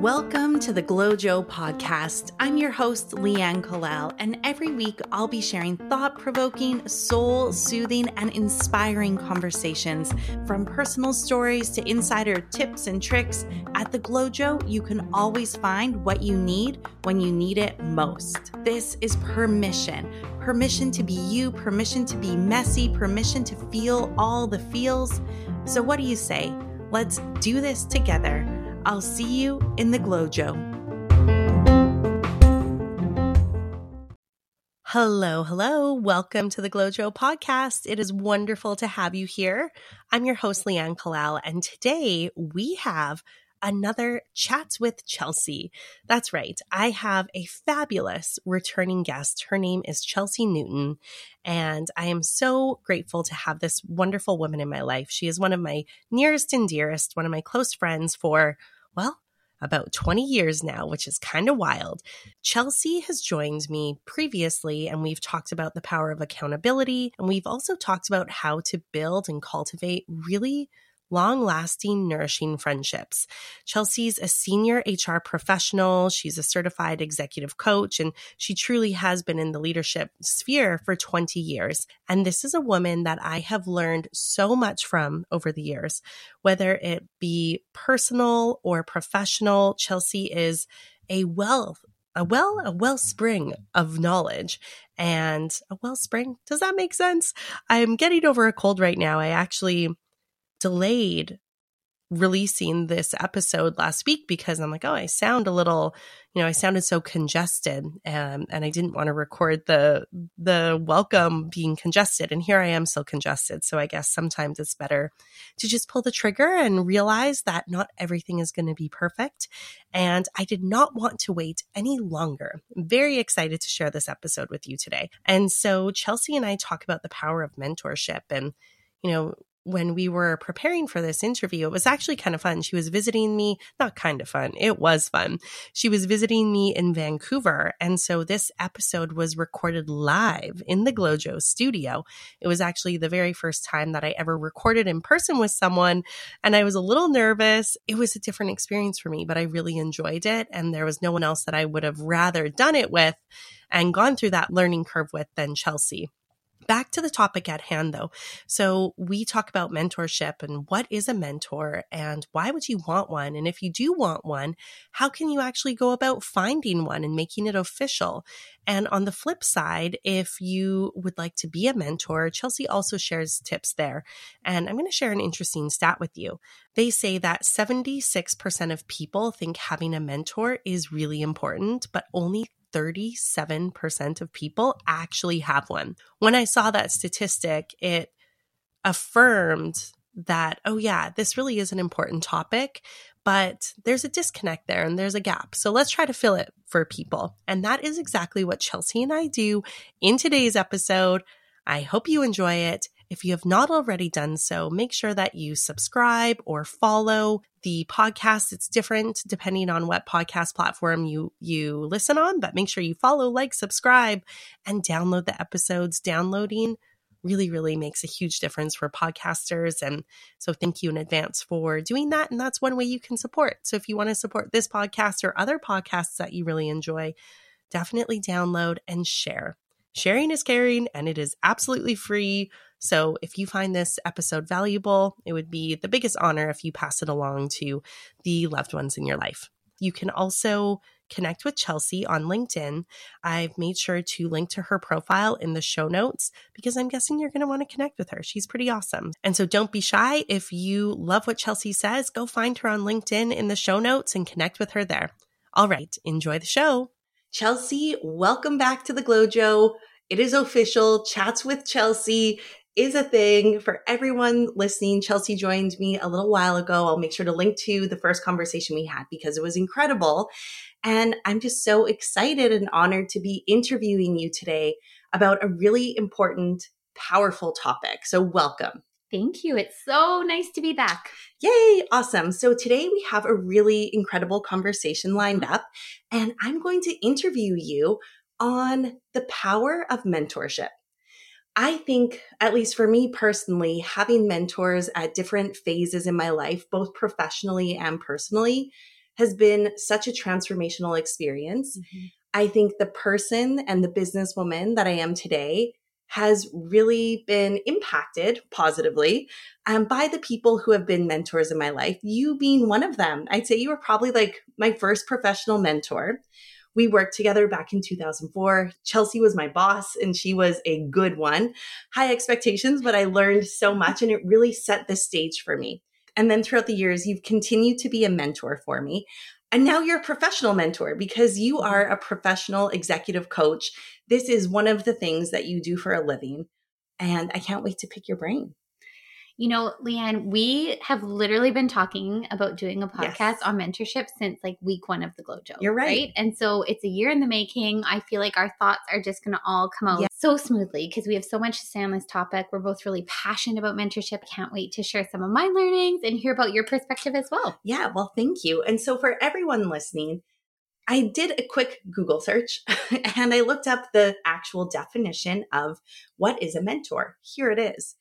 Welcome to the GlowJo podcast. I'm your host, Leanne Kallal, and every week I'll be sharing thought provoking, soul soothing, and inspiring conversations from personal stories to insider tips and tricks. At the GlowJo, you can always find what you need when you need it most. This is permission permission to be you, permission to be messy, permission to feel all the feels. So, what do you say? Let's do this together. I'll see you in the GlowJo. Hello, hello. Welcome to the GlowJo podcast. It is wonderful to have you here. I'm your host, Leanne Kallal, and today we have another Chats with Chelsea. That's right. I have a fabulous returning guest. Her name is Chelsea Newton, and I am so grateful to have this wonderful woman in my life. She is one of my nearest and dearest, one of my close friends for, well, about 20 years now, which is kind of wild. Chelsea has joined me previously, and we've talked about the power of accountability. And we've also talked about how to build and cultivate really long lasting, nourishing friendships. Chelsea's a senior HR professional. She's a certified executive coach, and she truly has been in the leadership sphere for 20 years. And this is a woman that I have learned so much from over the years, whether it be personal or professional. Chelsea is a wealth a well a wellspring of knowledge and a wellspring does that make sense i'm getting over a cold right now i actually delayed releasing this episode last week because I'm like, oh, I sound a little, you know, I sounded so congested, and um, and I didn't want to record the the welcome being congested, and here I am still congested. So I guess sometimes it's better to just pull the trigger and realize that not everything is going to be perfect. And I did not want to wait any longer. I'm very excited to share this episode with you today. And so Chelsea and I talk about the power of mentorship and you know, when we were preparing for this interview, it was actually kind of fun. She was visiting me, not kind of fun, it was fun. She was visiting me in Vancouver. And so this episode was recorded live in the GlowJo studio. It was actually the very first time that I ever recorded in person with someone. And I was a little nervous. It was a different experience for me, but I really enjoyed it. And there was no one else that I would have rather done it with and gone through that learning curve with than Chelsea back to the topic at hand though. So we talk about mentorship and what is a mentor and why would you want one? And if you do want one, how can you actually go about finding one and making it official? And on the flip side, if you would like to be a mentor, Chelsea also shares tips there. And I'm going to share an interesting stat with you. They say that 76% of people think having a mentor is really important, but only 37% of people actually have one. When I saw that statistic, it affirmed that, oh, yeah, this really is an important topic, but there's a disconnect there and there's a gap. So let's try to fill it for people. And that is exactly what Chelsea and I do in today's episode. I hope you enjoy it. If you have not already done so, make sure that you subscribe or follow the podcast. It's different depending on what podcast platform you, you listen on, but make sure you follow, like, subscribe, and download the episodes. Downloading really, really makes a huge difference for podcasters. And so thank you in advance for doing that. And that's one way you can support. So if you want to support this podcast or other podcasts that you really enjoy, definitely download and share. Sharing is caring and it is absolutely free. So if you find this episode valuable, it would be the biggest honor if you pass it along to the loved ones in your life. You can also connect with Chelsea on LinkedIn. I've made sure to link to her profile in the show notes because I'm guessing you're going to want to connect with her. She's pretty awesome. And so don't be shy. If you love what Chelsea says, go find her on LinkedIn in the show notes and connect with her there. All right, enjoy the show. Chelsea, welcome back to the GlowJo. It is official. Chats with Chelsea is a thing for everyone listening. Chelsea joined me a little while ago. I'll make sure to link to the first conversation we had because it was incredible. And I'm just so excited and honored to be interviewing you today about a really important, powerful topic. So, welcome. Thank you. It's so nice to be back. Yay, awesome. So today we have a really incredible conversation lined up, and I'm going to interview you on the power of mentorship. I think, at least for me personally, having mentors at different phases in my life, both professionally and personally, has been such a transformational experience. Mm-hmm. I think the person and the businesswoman that I am today has really been impacted positively um, by the people who have been mentors in my life, you being one of them. I'd say you were probably like my first professional mentor. We worked together back in 2004. Chelsea was my boss and she was a good one. High expectations, but I learned so much and it really set the stage for me. And then throughout the years, you've continued to be a mentor for me. And now you're a professional mentor because you mm-hmm. are a professional executive coach. This is one of the things that you do for a living. And I can't wait to pick your brain. You know, Leanne, we have literally been talking about doing a podcast yes. on mentorship since like week one of the GlowJo. You're right. right. And so it's a year in the making. I feel like our thoughts are just going to all come out yeah. so smoothly because we have so much to say on this topic. We're both really passionate about mentorship. Can't wait to share some of my learnings and hear about your perspective as well. Yeah, well, thank you. And so for everyone listening, I did a quick Google search and I looked up the actual definition of what is a mentor. Here it is.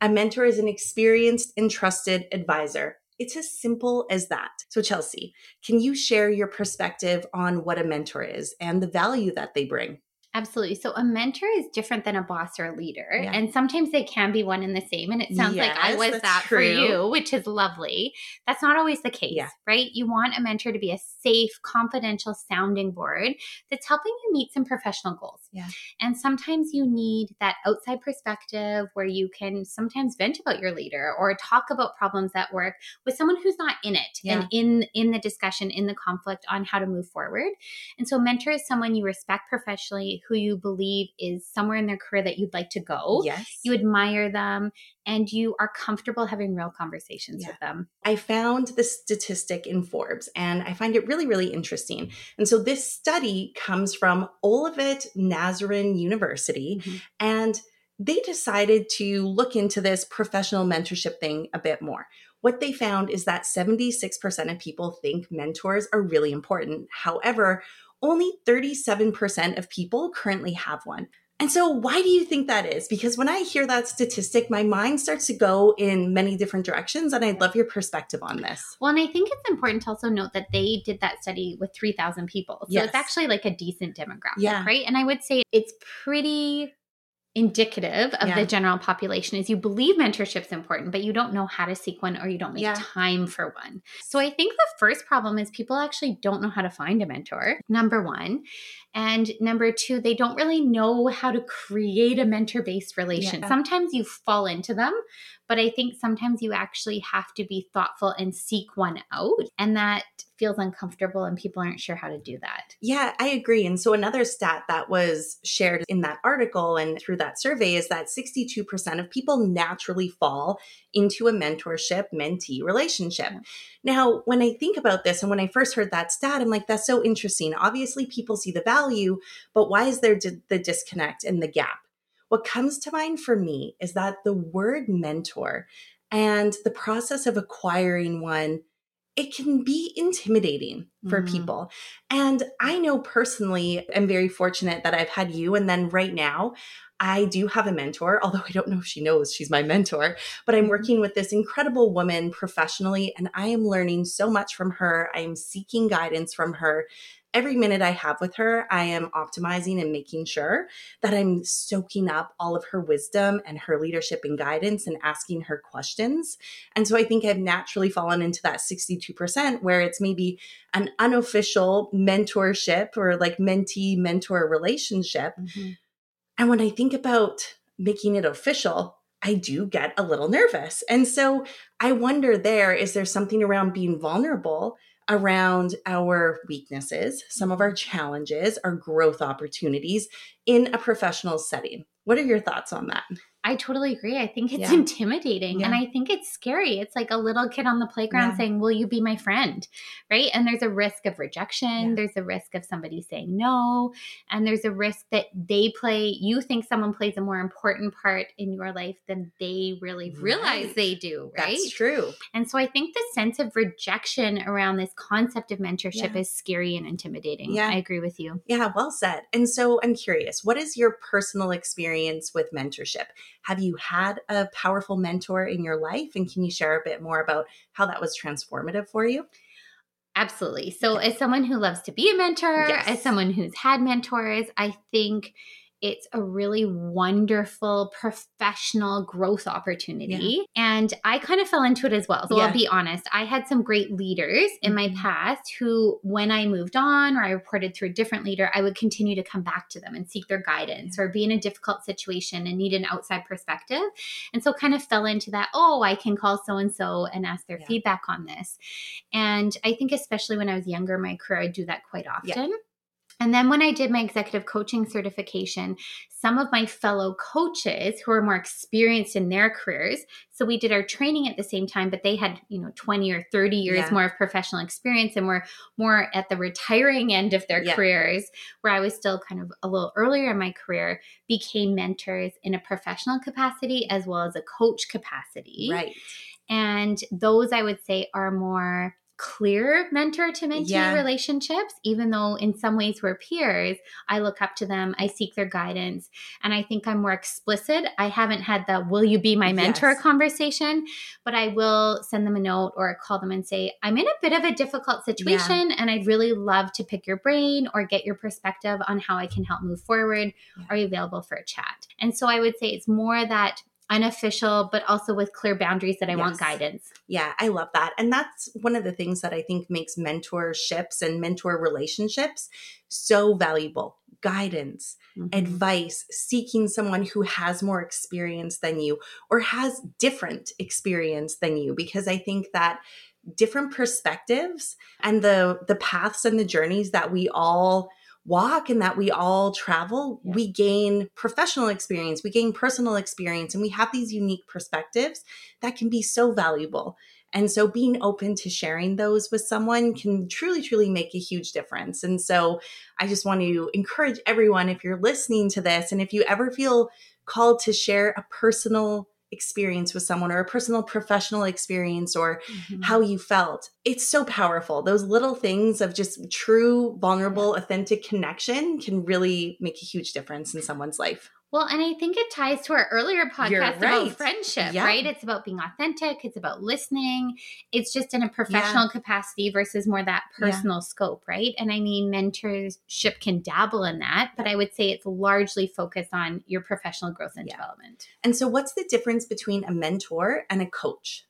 A mentor is an experienced and trusted advisor. It's as simple as that. So, Chelsea, can you share your perspective on what a mentor is and the value that they bring? Absolutely. So a mentor is different than a boss or a leader. Yeah. And sometimes they can be one and the same. And it sounds yes, like I was that true. for you, which is lovely. That's not always the case, yeah. right? You want a mentor to be a safe, confidential sounding board that's helping you meet some professional goals. Yeah. And sometimes you need that outside perspective where you can sometimes vent about your leader or talk about problems at work with someone who's not in it yeah. and in in the discussion, in the conflict on how to move forward. And so mentor is someone you respect professionally who you believe is somewhere in their career that you'd like to go. Yes. You admire them and you are comfortable having real conversations yeah. with them. I found the statistic in Forbes and I find it really, really interesting. And so this study comes from Olivet Nazarene University mm-hmm. and they decided to look into this professional mentorship thing a bit more. What they found is that 76% of people think mentors are really important. However, only 37% of people currently have one. And so, why do you think that is? Because when I hear that statistic, my mind starts to go in many different directions. And I'd love your perspective on this. Well, and I think it's important to also note that they did that study with 3,000 people. So, yes. it's actually like a decent demographic, yeah. right? And I would say it's pretty indicative of yeah. the general population is you believe mentorship is important but you don't know how to seek one or you don't make yeah. time for one so i think the first problem is people actually don't know how to find a mentor number one and number two they don't really know how to create a mentor based relation yeah. sometimes you fall into them but I think sometimes you actually have to be thoughtful and seek one out. And that feels uncomfortable and people aren't sure how to do that. Yeah, I agree. And so another stat that was shared in that article and through that survey is that 62% of people naturally fall into a mentorship mentee relationship. Now, when I think about this and when I first heard that stat, I'm like, that's so interesting. Obviously, people see the value, but why is there the disconnect and the gap? What comes to mind for me is that the word mentor and the process of acquiring one it can be intimidating for mm-hmm. people. And I know personally, I'm very fortunate that I've had you. And then right now, I do have a mentor, although I don't know if she knows she's my mentor, but I'm mm-hmm. working with this incredible woman professionally, and I am learning so much from her. I am seeking guidance from her every minute I have with her, I am optimizing and making sure that I'm soaking up all of her wisdom and her leadership and guidance and asking her questions. And so I think I've naturally fallen into that 62% where it's maybe an unofficial mentorship or like mentee mentor relationship. Mm-hmm. And when I think about making it official, I do get a little nervous. And so I wonder there is there something around being vulnerable around our weaknesses, some of our challenges, our growth opportunities in a professional setting. What are your thoughts on that? I totally agree. I think it's yeah. intimidating yeah. and I think it's scary. It's like a little kid on the playground yeah. saying, Will you be my friend? Right. And there's a risk of rejection. There's a risk of somebody saying no. And there's a risk that they play, you think someone plays a more important part in your life than they really realize they do. Right. That's true. And so I think the sense of rejection around this concept of mentorship is scary and intimidating. Yeah. I agree with you. Yeah. Well said. And so I'm curious, what is your personal experience with mentorship? Have you had a powerful mentor in your life? And can you share a bit more about how that was transformative for you? Absolutely. So, as someone who loves to be a mentor, yes. as someone who's had mentors, I think it's a really wonderful professional growth opportunity. Yeah. And I kind of fell into it as well. So yeah. I'll be honest, I had some great leaders in my mm-hmm. past who, when I moved on or I reported to a different leader, I would continue to come back to them and seek their guidance or be in a difficult situation and need an outside perspective. And so kind of fell into that, oh, I can call so and so and ask their yeah. feedback on this. And I think, especially when I was younger in my career, I do that quite often. And then when I did my executive coaching certification, some of my fellow coaches who are more experienced in their careers, so we did our training at the same time, but they had, you know, 20 or 30 years yeah. more of professional experience and were more at the retiring end of their yeah. careers, where I was still kind of a little earlier in my career, became mentors in a professional capacity as well as a coach capacity. Right. And those I would say are more clear mentor to mentee yeah. relationships, even though in some ways we're peers, I look up to them, I seek their guidance, and I think I'm more explicit. I haven't had the will you be my mentor yes. conversation, but I will send them a note or call them and say, I'm in a bit of a difficult situation yeah. and I'd really love to pick your brain or get your perspective on how I can help move forward. Yeah. Are you available for a chat? And so I would say it's more that unofficial, but also with clear boundaries that I yes. want guidance. Yeah, I love that. And that's one of the things that I think makes mentorships and mentor relationships so valuable guidance, mm-hmm. advice, seeking someone who has more experience than you or has different experience than you, because I think that different perspectives and the the paths and the journeys that we all walk and that we all travel, yeah. we gain professional experience, we gain personal experience, and we have these unique perspectives that can be so valuable. And so being open to sharing those with someone can truly, truly make a huge difference. And so I just want to encourage everyone if you're listening to this and if you ever feel called to share a personal experience with someone or a personal professional experience or mm-hmm. how you felt. It's so powerful. Those little things of just true, vulnerable, authentic connection can really make a huge difference in someone's life. Well, and I think it ties to our earlier podcast right. about friendship, yeah. right? It's about being authentic, it's about listening. It's just in a professional yeah. capacity versus more that personal yeah. scope, right? And I mean, mentorship can dabble in that, but I would say it's largely focused on your professional growth and development. And so, what's the difference between a mentor and a coach?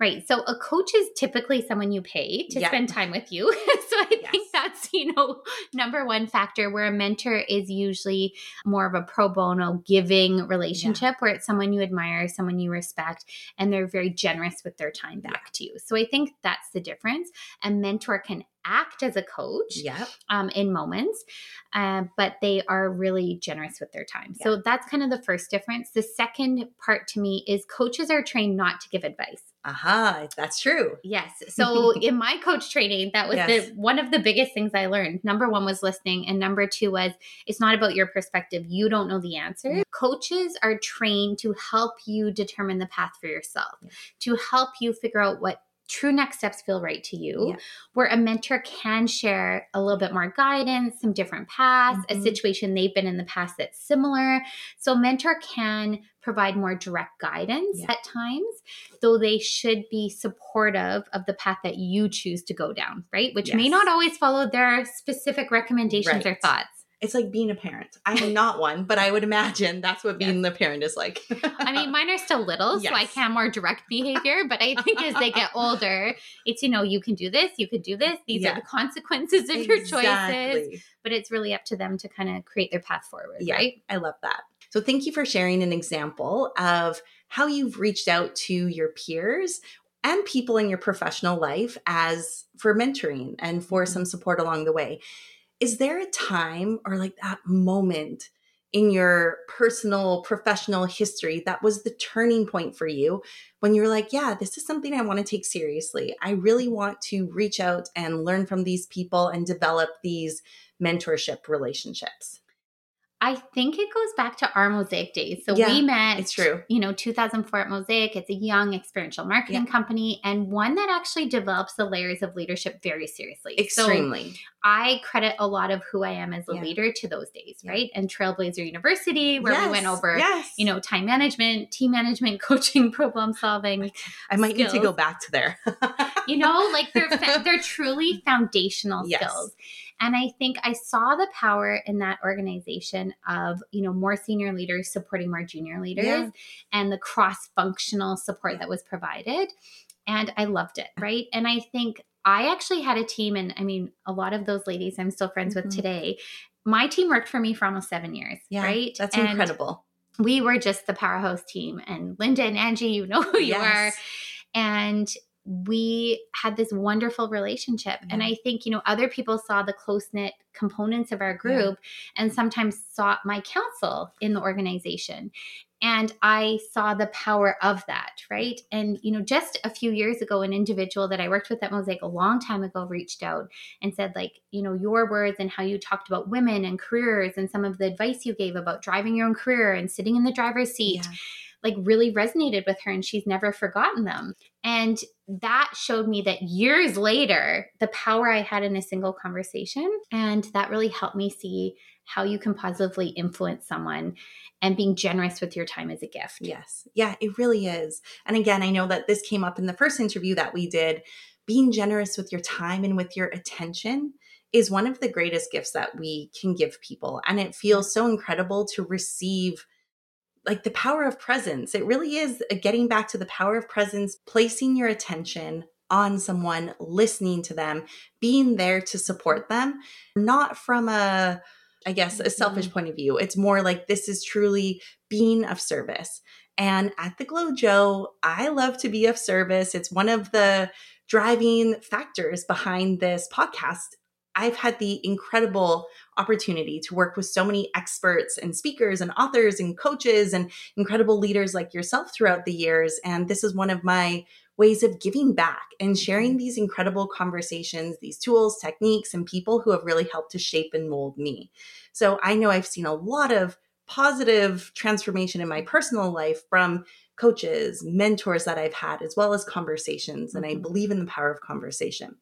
Right. So a coach is typically someone you pay to yep. spend time with you. so I yes. think that's, you know, number one factor where a mentor is usually more of a pro bono giving relationship yeah. where it's someone you admire, someone you respect, and they're very generous with their time back yeah. to you. So I think that's the difference. A mentor can act as a coach yep. um, in moments, uh, but they are really generous with their time. Yeah. So that's kind of the first difference. The second part to me is coaches are trained not to give advice. Aha, uh-huh, that's true. Yes. So in my coach training, that was yes. the one of the biggest things I learned. Number one was listening, and number two was it's not about your perspective. You don't know the answer. Yeah. Coaches are trained to help you determine the path for yourself, yeah. to help you figure out what true next steps feel right to you, yeah. where a mentor can share a little bit more guidance, some different paths, mm-hmm. a situation they've been in the past that's similar. So, a mentor can provide more direct guidance yeah. at times, though they should be supportive of the path that you choose to go down, right? Which yes. may not always follow their specific recommendations right. or thoughts it's like being a parent. I am not one, but I would imagine that's what being yes. the parent is like. I mean, mine are still little, yes. so I can more direct behavior, but I think as they get older, it's, you know, you can do this, you could do this. These yeah. are the consequences of exactly. your choices. But it's really up to them to kind of create their path forward, yeah, right? I love that. So thank you for sharing an example of how you've reached out to your peers and people in your professional life as for mentoring and for mm-hmm. some support along the way is there a time or like that moment in your personal professional history that was the turning point for you when you're like, yeah, this is something I want to take seriously. I really want to reach out and learn from these people and develop these mentorship relationships? I think it goes back to our Mosaic days. So yeah, we met, it's true. You know, 2004 at Mosaic. It's a young experiential marketing yeah. company and one that actually develops the layers of leadership very seriously. Extremely. So I credit a lot of who I am as a yeah. leader to those days, right? And Trailblazer University, where yes, we went over, yes. you know, time management, team management, coaching, problem solving. I might skills. need to go back to there. you know, like they're they're truly foundational yes. skills. And I think I saw the power in that organization of, you know, more senior leaders supporting more junior leaders yeah. and the cross functional support that was provided. And I loved it. Right. And I think I actually had a team, and I mean, a lot of those ladies I'm still friends mm-hmm. with today. My team worked for me for almost seven years. Yeah, right. That's and incredible. We were just the powerhouse team. And Linda and Angie, you know who you yes. are. And we had this wonderful relationship. And I think, you know, other people saw the close knit components of our group yeah. and sometimes sought my counsel in the organization. And I saw the power of that, right? And, you know, just a few years ago, an individual that I worked with at Mosaic a long time ago reached out and said, like, you know, your words and how you talked about women and careers and some of the advice you gave about driving your own career and sitting in the driver's seat. Yeah like really resonated with her and she's never forgotten them. And that showed me that years later, the power I had in a single conversation. And that really helped me see how you can positively influence someone and being generous with your time as a gift. Yes. Yeah, it really is. And again, I know that this came up in the first interview that we did. Being generous with your time and with your attention is one of the greatest gifts that we can give people. And it feels mm. so incredible to receive like the power of presence. It really is getting back to the power of presence, placing your attention on someone, listening to them, being there to support them, not from a I guess a selfish mm-hmm. point of view. It's more like this is truly being of service. And at the GlowJo, I love to be of service. It's one of the driving factors behind this podcast. I've had the incredible opportunity to work with so many experts and speakers and authors and coaches and incredible leaders like yourself throughout the years. And this is one of my ways of giving back and sharing these incredible conversations, these tools, techniques, and people who have really helped to shape and mold me. So I know I've seen a lot of positive transformation in my personal life from coaches, mentors that I've had, as well as conversations. And I mm-hmm. believe in the power of conversation.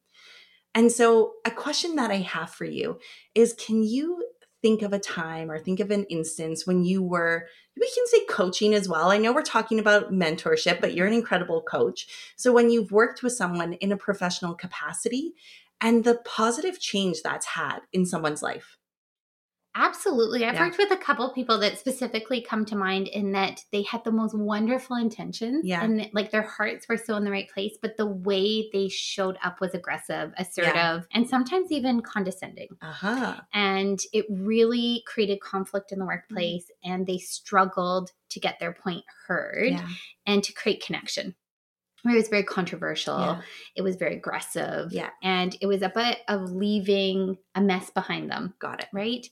And so, a question that I have for you is can you think of a time or think of an instance when you were, we can say coaching as well. I know we're talking about mentorship, but you're an incredible coach. So, when you've worked with someone in a professional capacity and the positive change that's had in someone's life. Absolutely. I've yeah. worked with a couple people that specifically come to mind in that they had the most wonderful intentions yeah. and like their hearts were so in the right place, but the way they showed up was aggressive, assertive, yeah. and sometimes even condescending. Uh-huh. And it really created conflict in the mm-hmm. workplace mm-hmm. and they struggled to get their point heard and to create connection it was very controversial. Yeah. It was very aggressive. Yeah. And it was a bit of leaving a mess behind them. Got it. Right.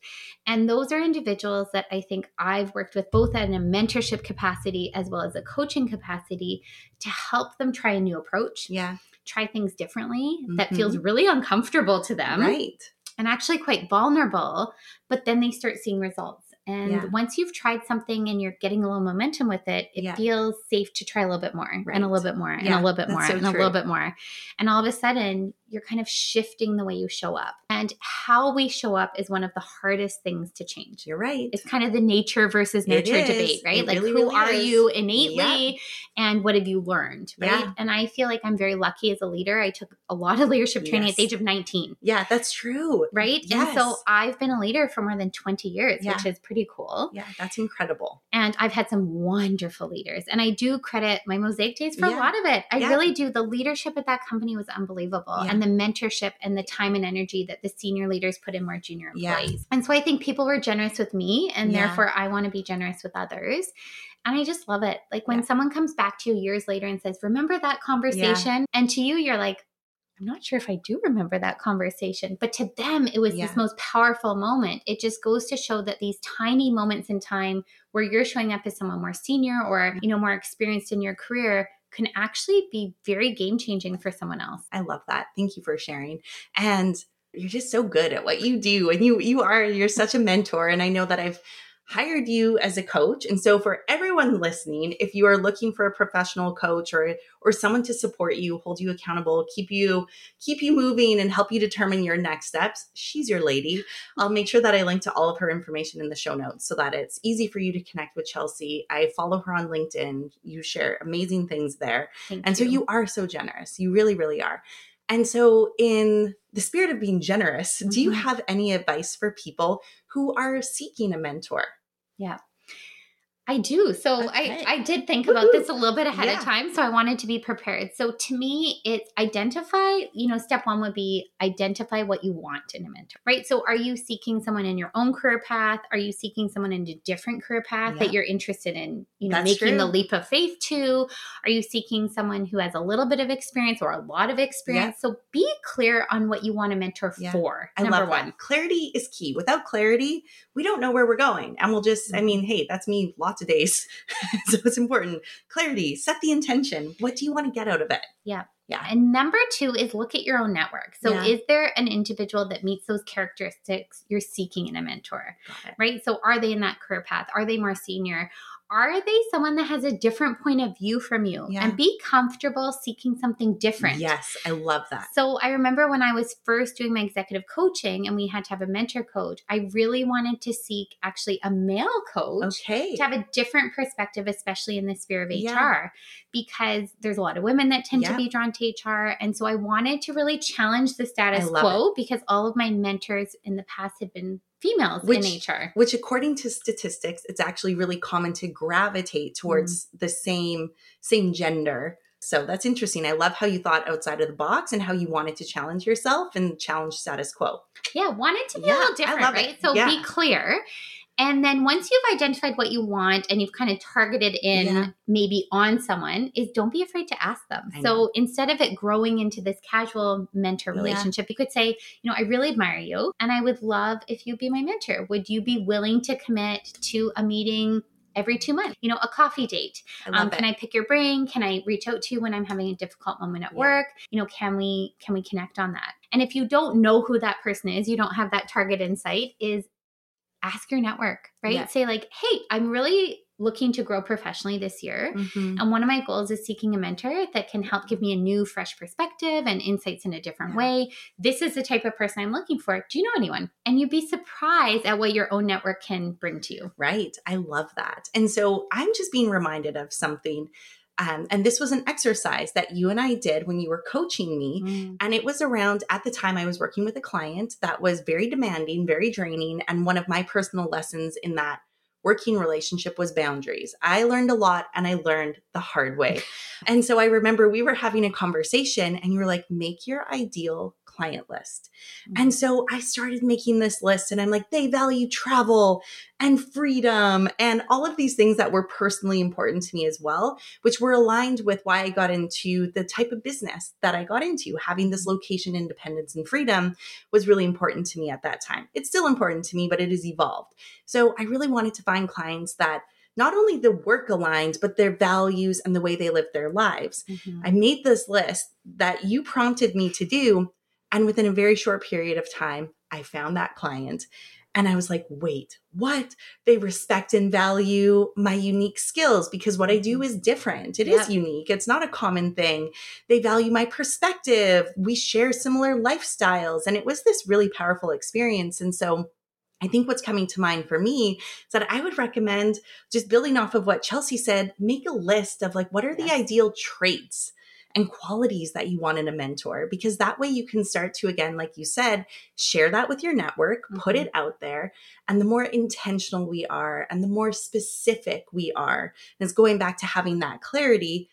And those are individuals that I think I've worked with both in a mentorship capacity as well as a coaching capacity to help them try a new approach. Yeah. Try things differently mm-hmm. that feels really uncomfortable to them. Right. And actually quite vulnerable, but then they start seeing results. And yeah. once you've tried something and you're getting a little momentum with it, it yeah. feels safe to try a little bit more right. and a little bit more and a little bit more so and true. a little bit more. And all of a sudden, you're kind of shifting the way you show up. And how we show up is one of the hardest things to change. You're right. It's kind of the nature versus nurture debate, right? It like, really, who really are is. you innately and what have you learned, right? And I feel like I'm very lucky as a leader. I took a lot of leadership training yes. at the age of 19. Yeah, that's true. Right. Yes. And so I've been a leader for more than 20 years, which is pretty cool. Yeah, that's incredible. And I've had some wonderful leaders. And I do credit my Mosaic days for a lot of it. I really do. The leadership at that company was unbelievable. And the mentorship and the time and energy that the senior leaders put in more junior employees. Yeah. And so I think people were generous with me, and yeah. therefore I want to be generous with others. And I just love it. Like when yeah. someone comes back to you years later and says, Remember that conversation? And to you, you're like, I'm not sure if I do remember that conversation, but to them, it was yeah. this most powerful moment. It just goes to show that these tiny moments in time where you're showing up as someone more senior or, you know, more experienced in your career can actually be very game changing for someone else. I love that. Thank you for sharing. And you're just so good at what you do and you you are you're such a mentor and I know that I've hired you as a coach. And so for everyone listening, if you are looking for a professional coach or or someone to support you, hold you accountable, keep you keep you moving and help you determine your next steps, she's your lady. I'll make sure that I link to all of her information in the show notes so that it's easy for you to connect with Chelsea. I follow her on LinkedIn. You share amazing things there. Thank and you. so you are so generous. You really really are. And so, in the spirit of being generous, mm-hmm. do you mm-hmm. have any advice for people who are seeking a mentor? Yeah. I do. So okay. I, I did think Woo-hoo. about this a little bit ahead yeah. of time. So I wanted to be prepared. So to me, it's identify, you know, step one would be identify what you want in a mentor, right? So are you seeking someone in your own career path? Are you seeking someone in a different career path yeah. that you're interested in, you know, That's making true. the leap of faith to? Are you seeking someone who has a little bit of experience or a lot of experience? Yeah. So be clear on what you want a mentor for. I number one. That. Clarity is key. Without clarity, we don't know where we're going. And we'll just, I mm-hmm. mean, hey, that's me lots lots of days. so it's important. Clarity, set the intention. What do you want to get out of it? Yeah. Yeah. And number two is look at your own network. So, yeah. is there an individual that meets those characteristics you're seeking in a mentor? Right. So, are they in that career path? Are they more senior? Are they someone that has a different point of view from you yeah. and be comfortable seeking something different yes i love that so i remember when i was first doing my executive coaching and we had to have a mentor coach i really wanted to seek actually a male coach okay to have a different perspective especially in the sphere of yeah. hr because there's a lot of women that tend yeah. to be drawn to hr and so i wanted to really challenge the status quo it. because all of my mentors in the past had been females which, in HR. Which, according to statistics, it's actually really common to gravitate towards mm. the same same gender. So that's interesting. I love how you thought outside of the box and how you wanted to challenge yourself and challenge status quo. Yeah, wanted to be yeah, a little different, right? It. So yeah. be clear. And then once you've identified what you want and you've kind of targeted in yeah. maybe on someone, is don't be afraid to ask them. So instead of it growing into this casual mentor relationship, yeah. you could say, you know, I really admire you and I would love if you'd be my mentor. Would you be willing to commit to a meeting every two months you know a coffee date um, can i pick your brain can i reach out to you when i'm having a difficult moment at yeah. work you know can we can we connect on that and if you don't know who that person is you don't have that target in sight is ask your network, right? Yeah. Say, like, hey, I'm really looking to grow professionally this year. Mm-hmm. And one of my goals is seeking a mentor that can help give me a new, fresh perspective and insights in a different yeah. way. This is the type of person I'm looking for. Do you know anyone? And you'd be surprised at what your own network can bring to you. Right. I love that. And so I'm just being reminded of something um, and this was an exercise that you and I did when you were coaching me. Mm. And it was around at the time I was working with a client that was very demanding, very draining. And one of my personal lessons in that working relationship was boundaries. I learned a lot and I learned the hard way. and so I remember we were having a conversation and you were like, make your ideal client list. Mm-hmm. And so I started making this list and I'm like, they value travel and freedom and all of these things that were personally important to me as well, which were aligned with why I got into the type of business that I got into. Having this location independence and freedom was really important to me at that time. It's still important to me, but it has evolved. So I really wanted to find clients that not only the work aligned, but their values and the way they live their lives. Mm-hmm. I made this list that you prompted me to do and within a very short period of time, I found that client. And I was like, wait, what? They respect and value my unique skills because what I do mm-hmm. is different. It is unique. It's not a common thing. They value my perspective. We share similar lifestyles. And it was this really powerful experience. And so I think what's coming to mind for me is that I would recommend just building off of what Chelsea said, make a list of like, what are the ideal traits and qualities that you want in a mentor because that way you can start to again like you said share that with your network mm-hmm. put it out there and the more intentional we are and the more specific we are and it's going back to having that clarity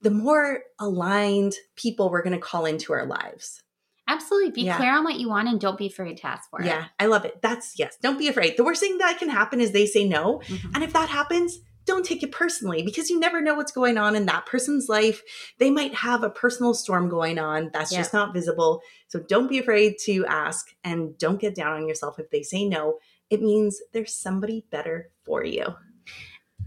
the more aligned people we're going to call into our lives Absolutely. Be yeah. clear on what you want and don't be afraid to ask for it. Yeah, I love it. That's yes. Don't be afraid. The worst thing that can happen is they say no. Mm-hmm. And if that happens, don't take it personally because you never know what's going on in that person's life. They might have a personal storm going on that's yeah. just not visible. So don't be afraid to ask and don't get down on yourself if they say no. It means there's somebody better for you.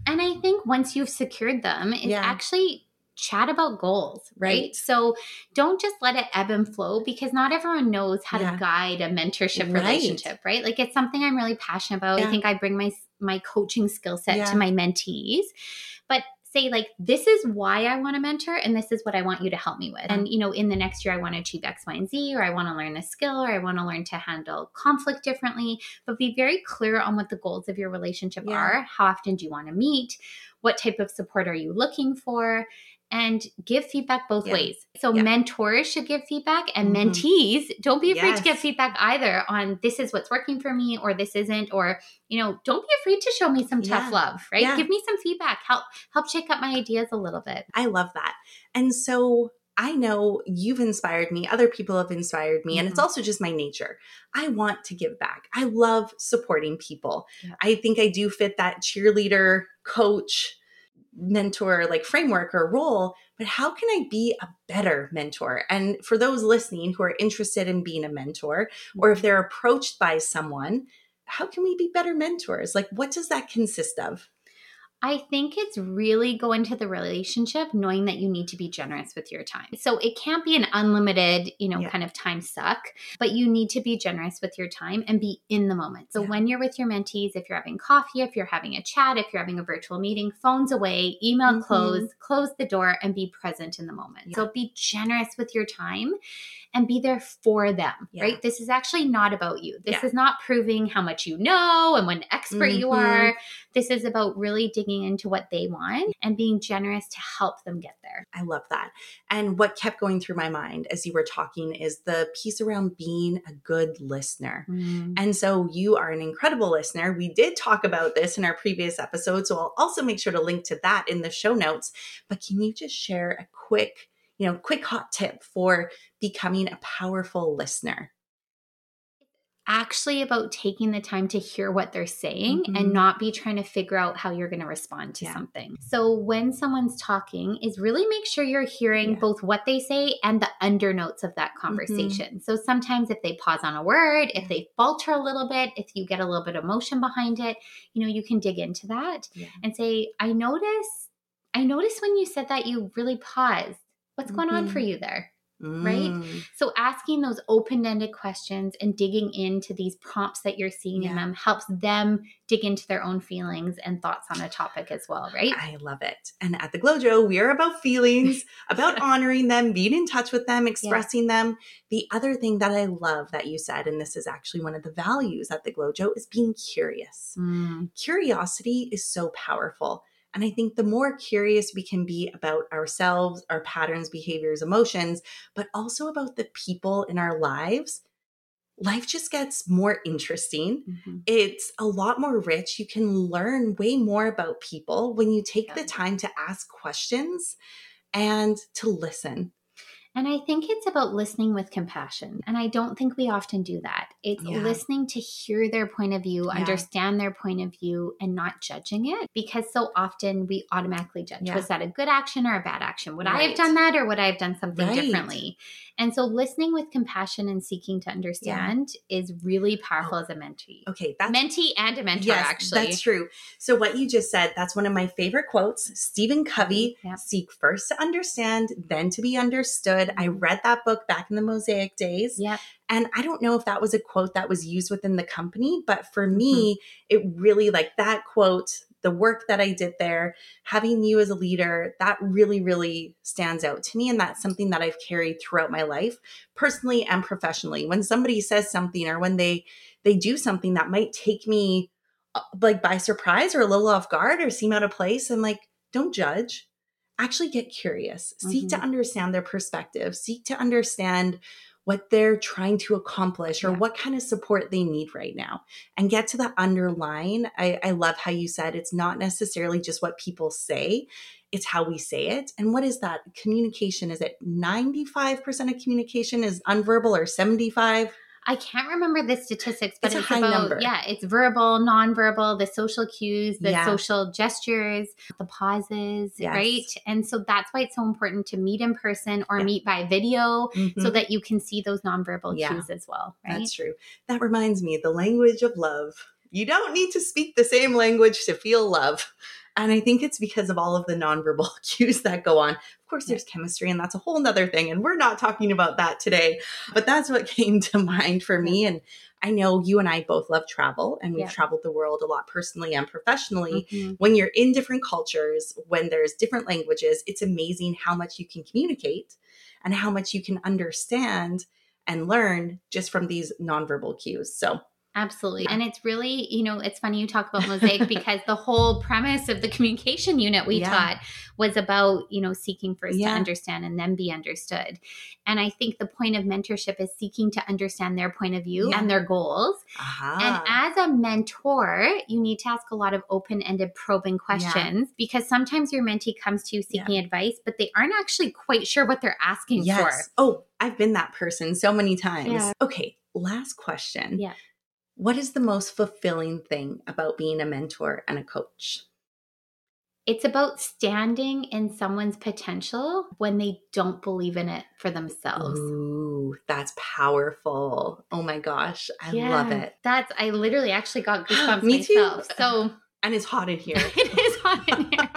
And I think once you've secured them, it's yeah. actually chat about goals, right? right? So don't just let it ebb and flow because not everyone knows how yeah. to guide a mentorship right. relationship, right? Like it's something I'm really passionate about. Yeah. I think I bring my my coaching skill set yeah. to my mentees. But say like this is why I want to mentor and this is what I want you to help me with. And you know, in the next year I want to achieve X, Y, and Z, or I want to learn this skill, or I want to learn to handle conflict differently. But be very clear on what the goals of your relationship yeah. are. How often do you want to meet? What type of support are you looking for? And give feedback both yeah. ways. So yeah. mentors should give feedback and mm-hmm. mentees don't be afraid yes. to give feedback either on this is what's working for me or this isn't or you know, don't be afraid to show me some tough yeah. love, right? Give me some feedback. Help help shake up my ideas a little bit. I love that. And so I know you've inspired me, other people have inspired me, mm-hmm. and it's mm-hmm. also just my nature. I want to give back. I love supporting people. I think I do fit that cheerleader, coach, mentor like framework or role, but how can I be a better mentor? And for those listening who are interested in being a mentor, or if mm-hmm. they're approached by someone, how can we be better mentors? Like, what does that consist of? I think it's really go into the relationship knowing that you need to be generous with your time. So it can't be an unlimited, you know, yeah. kind of time suck, but you need to be generous with your time and be in the moment. So yeah. when you're with your mentees, if you're having coffee, if you're having a chat, if you're having a virtual meeting, phones away, email mm-hmm. close, close the door and be present in the moment. Yeah. So be generous with your time and be there for them, yeah. right? This is actually not about you. This yeah. is not proving how much you know and what an expert mm-hmm. you are. This is about really digging into what they want and being generous to help them get there. I love that. And what kept going through my mind as you were talking is the piece around being a good listener. Mm. And so you are an incredible listener. We did talk about this in our previous episode. So I'll also make sure to link to that in the show notes. But can you just share a quick you know, quick hot tip for becoming a powerful listener? actually about taking the time to hear what they're saying mm-hmm. and not be trying to figure out how you're going to respond to yeah. something. So when someone's talking is really make sure you're hearing yeah. both what they say and the undernotes of that mm-hmm. conversation. Mm-hmm. So sometimes if they pause on a word, if they falter a little bit, if you get a little bit of emotion behind it, you know, you can dig into that yeah. and say, "I notice I noticed when you said that you really paused What's going mm-hmm. on for mm-hmm. you there? Mm. Right. So asking those open ended questions and digging into these prompts that you're seeing yeah. in them helps them dig into their own feelings and thoughts on a topic as well. Right. I love it. And at the GlowJo, we are about feelings, about honoring them, being in touch with them, expressing yeah. them. The other thing that I love that you said, and this is actually one of the values at the GlowJo, is being curious. Mm. Curiosity is so powerful. And I think the more curious we can be about ourselves, our patterns, behaviors, emotions, but also about the people in our lives, life just gets more interesting. Mm-hmm. It's a lot more rich. You can learn way more about people when you take yeah. the time to ask questions and to listen. And I think it's about listening with compassion. And I don't think we often do that. It's yeah. listening to hear their point of view, yeah. understand their point of view, and not judging it because so often we automatically judge. Yeah. Was that a good action or a bad action? Would right. I have done that or would I have done something right. differently? And so listening with compassion and seeking to understand is really powerful oh, as a mentee. Okay. That's mentee and a mentor, yes, actually. That's true. So what you just said, that's one of my favorite quotes. Stephen Covey, seek first to understand, then to be understood. I read that book back in the Mosaic days. Yeah. And I don't know if that was a quote that was used within the company, but for me, mm-hmm. it really like that quote the work that I did there, having you as a leader, that really, really stands out to me. And that's something that I've carried throughout my life, personally and professionally. When somebody says something or when they they do something that might take me uh, like by surprise or a little off guard or seem out of place, I'm like, don't judge. Actually get curious. Mm-hmm. Seek to mm-hmm. understand their perspective. Seek to understand what they're trying to accomplish or yeah. what kind of support they need right now and get to the underline. I, I love how you said it's not necessarily just what people say, it's how we say it. And what is that? Communication is it 95% of communication is unverbal or 75? I can't remember the statistics, but it's, it's about number. yeah, it's verbal, nonverbal, the social cues, the yeah. social gestures, the pauses, yes. right? And so that's why it's so important to meet in person or yeah. meet by video mm-hmm. so that you can see those nonverbal yeah. cues as well, right? That's true. That reminds me, the language of love. You don't need to speak the same language to feel love. And I think it's because of all of the nonverbal cues that go on. Of course, there's chemistry, and that's a whole nother thing. And we're not talking about that today. But that's what came to mind for me. And I know you and I both love travel, and we've yeah. traveled the world a lot personally and professionally. Mm-hmm. When you're in different cultures, when there's different languages, it's amazing how much you can communicate and how much you can understand and learn just from these nonverbal cues. So Absolutely. And it's really, you know, it's funny you talk about mosaic because the whole premise of the communication unit we yeah. taught was about, you know, seeking first yeah. to understand and then be understood. And I think the point of mentorship is seeking to understand their point of view yeah. and their goals. Uh-huh. And as a mentor, you need to ask a lot of open ended probing questions because sometimes your mentee comes to you seeking advice, but they aren't actually quite sure what they're asking yes. for. Oh, I've been that person so many times. Okay, last question. Yeah. What is the most fulfilling thing about being a mentor and a coach? It's about standing in someone's potential when they don't believe in it for themselves. Ooh, that's powerful. Oh my gosh, I yeah, love it. That's I literally actually got goosebumps Me myself. Too. So and it's hot in here. it is hot in here.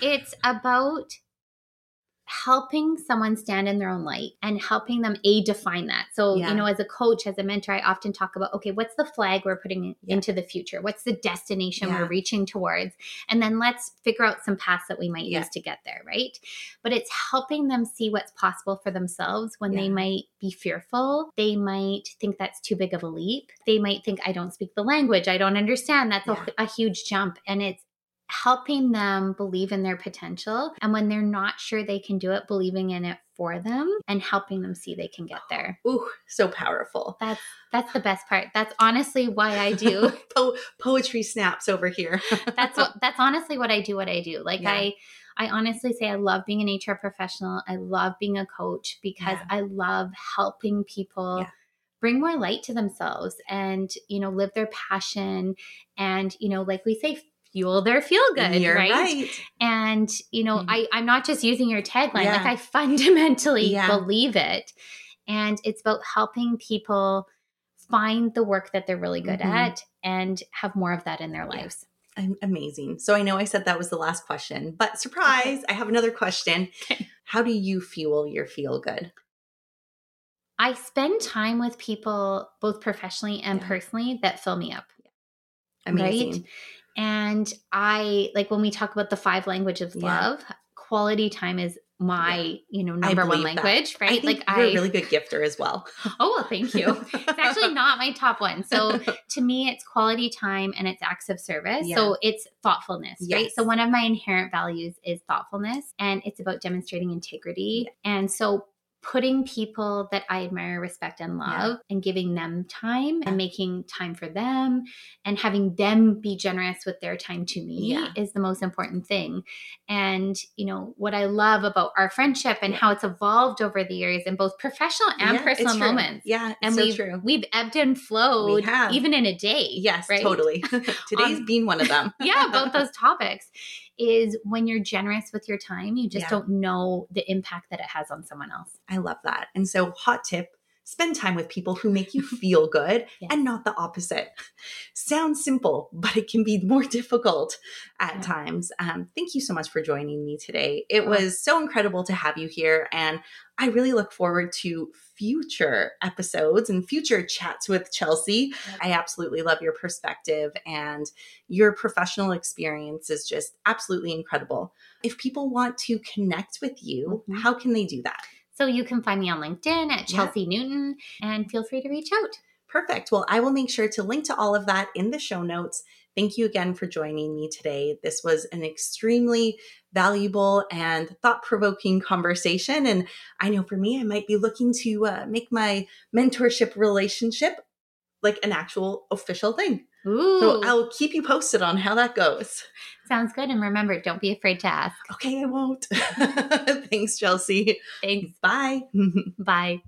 it's about helping someone stand in their own light and helping them a define that. So yeah. you know as a coach as a mentor i often talk about okay what's the flag we're putting yeah. into the future? What's the destination yeah. we're reaching towards? And then let's figure out some paths that we might use to get there right? But it's helping them see what's possible for themselves when they might be fearful. They might think that's too big of a leap. They might think i don't speak the language. I don't understand. That's a, a huge jump. And it's helping them believe in their potential. And when they're not sure they can do it, believing in it for them and helping them see they can get there. Ooh, so powerful. That's that's the best part. That's honestly why I do po- poetry snaps over here. that's what that's honestly what I do what I do. Like yeah. I I honestly say I love being an HR professional. I love being a coach because yeah. I love helping people yeah. bring more light to themselves and, you know, live their passion and, you know, like we say fuel their feel good, right? right? And you know, mm-hmm. I I'm not just using your tagline; yeah. like I fundamentally yeah. believe it, and it's about helping people find the work that they're really good mm-hmm. at and have more of that in their lives. Amazing. So I know I said that was the last question, but surprise, okay. I have another question. Okay. How do you fuel your feel good? I spend time with people both professionally and yeah. personally that fill me up. Amazing. Right? And I like when we talk about the five languages of yeah. love, quality time is my yeah. you know number one language that. right I like you're I, a really good gifter as well oh well thank you it's actually not my top one so to me it's quality time and it's acts of service yeah. so it's thoughtfulness yes. right so one of my inherent values is thoughtfulness and it's about demonstrating integrity and so putting people that I admire, respect, and love yeah. and giving them time and making time for them and having them be generous with their time to me yeah. is the most important thing. And, you know, what I love about our friendship and yeah. how it's evolved over the years in both professional and personal moments. Yeah. And so we've, true. we've ebbed and flowed even in a day. Yes, right? totally. Today's um, been one of them. yeah, both those topics is when you're generous with your time, you just yeah. don't know the impact that it has on someone else. I love that. And so, hot tip spend time with people who make you feel good yeah. and not the opposite. Sounds simple, but it can be more difficult at yeah. times. Um, thank you so much for joining me today. It was so incredible to have you here. And I really look forward to future episodes and future chats with Chelsea. I absolutely love your perspective and your professional experience is just absolutely incredible. If people want to connect with you, mm-hmm. how can they do that? So you can find me on LinkedIn at Chelsea yeah. Newton and feel free to reach out. Perfect. Well, I will make sure to link to all of that in the show notes. Thank you again for joining me today. This was an extremely valuable and thought provoking conversation. And I know for me, I might be looking to uh, make my mentorship relationship like an actual official thing. Ooh. So I'll keep you posted on how that goes. Sounds good. And remember, don't be afraid to ask. Okay, I won't. Thanks, Chelsea. Thanks. Bye. Bye.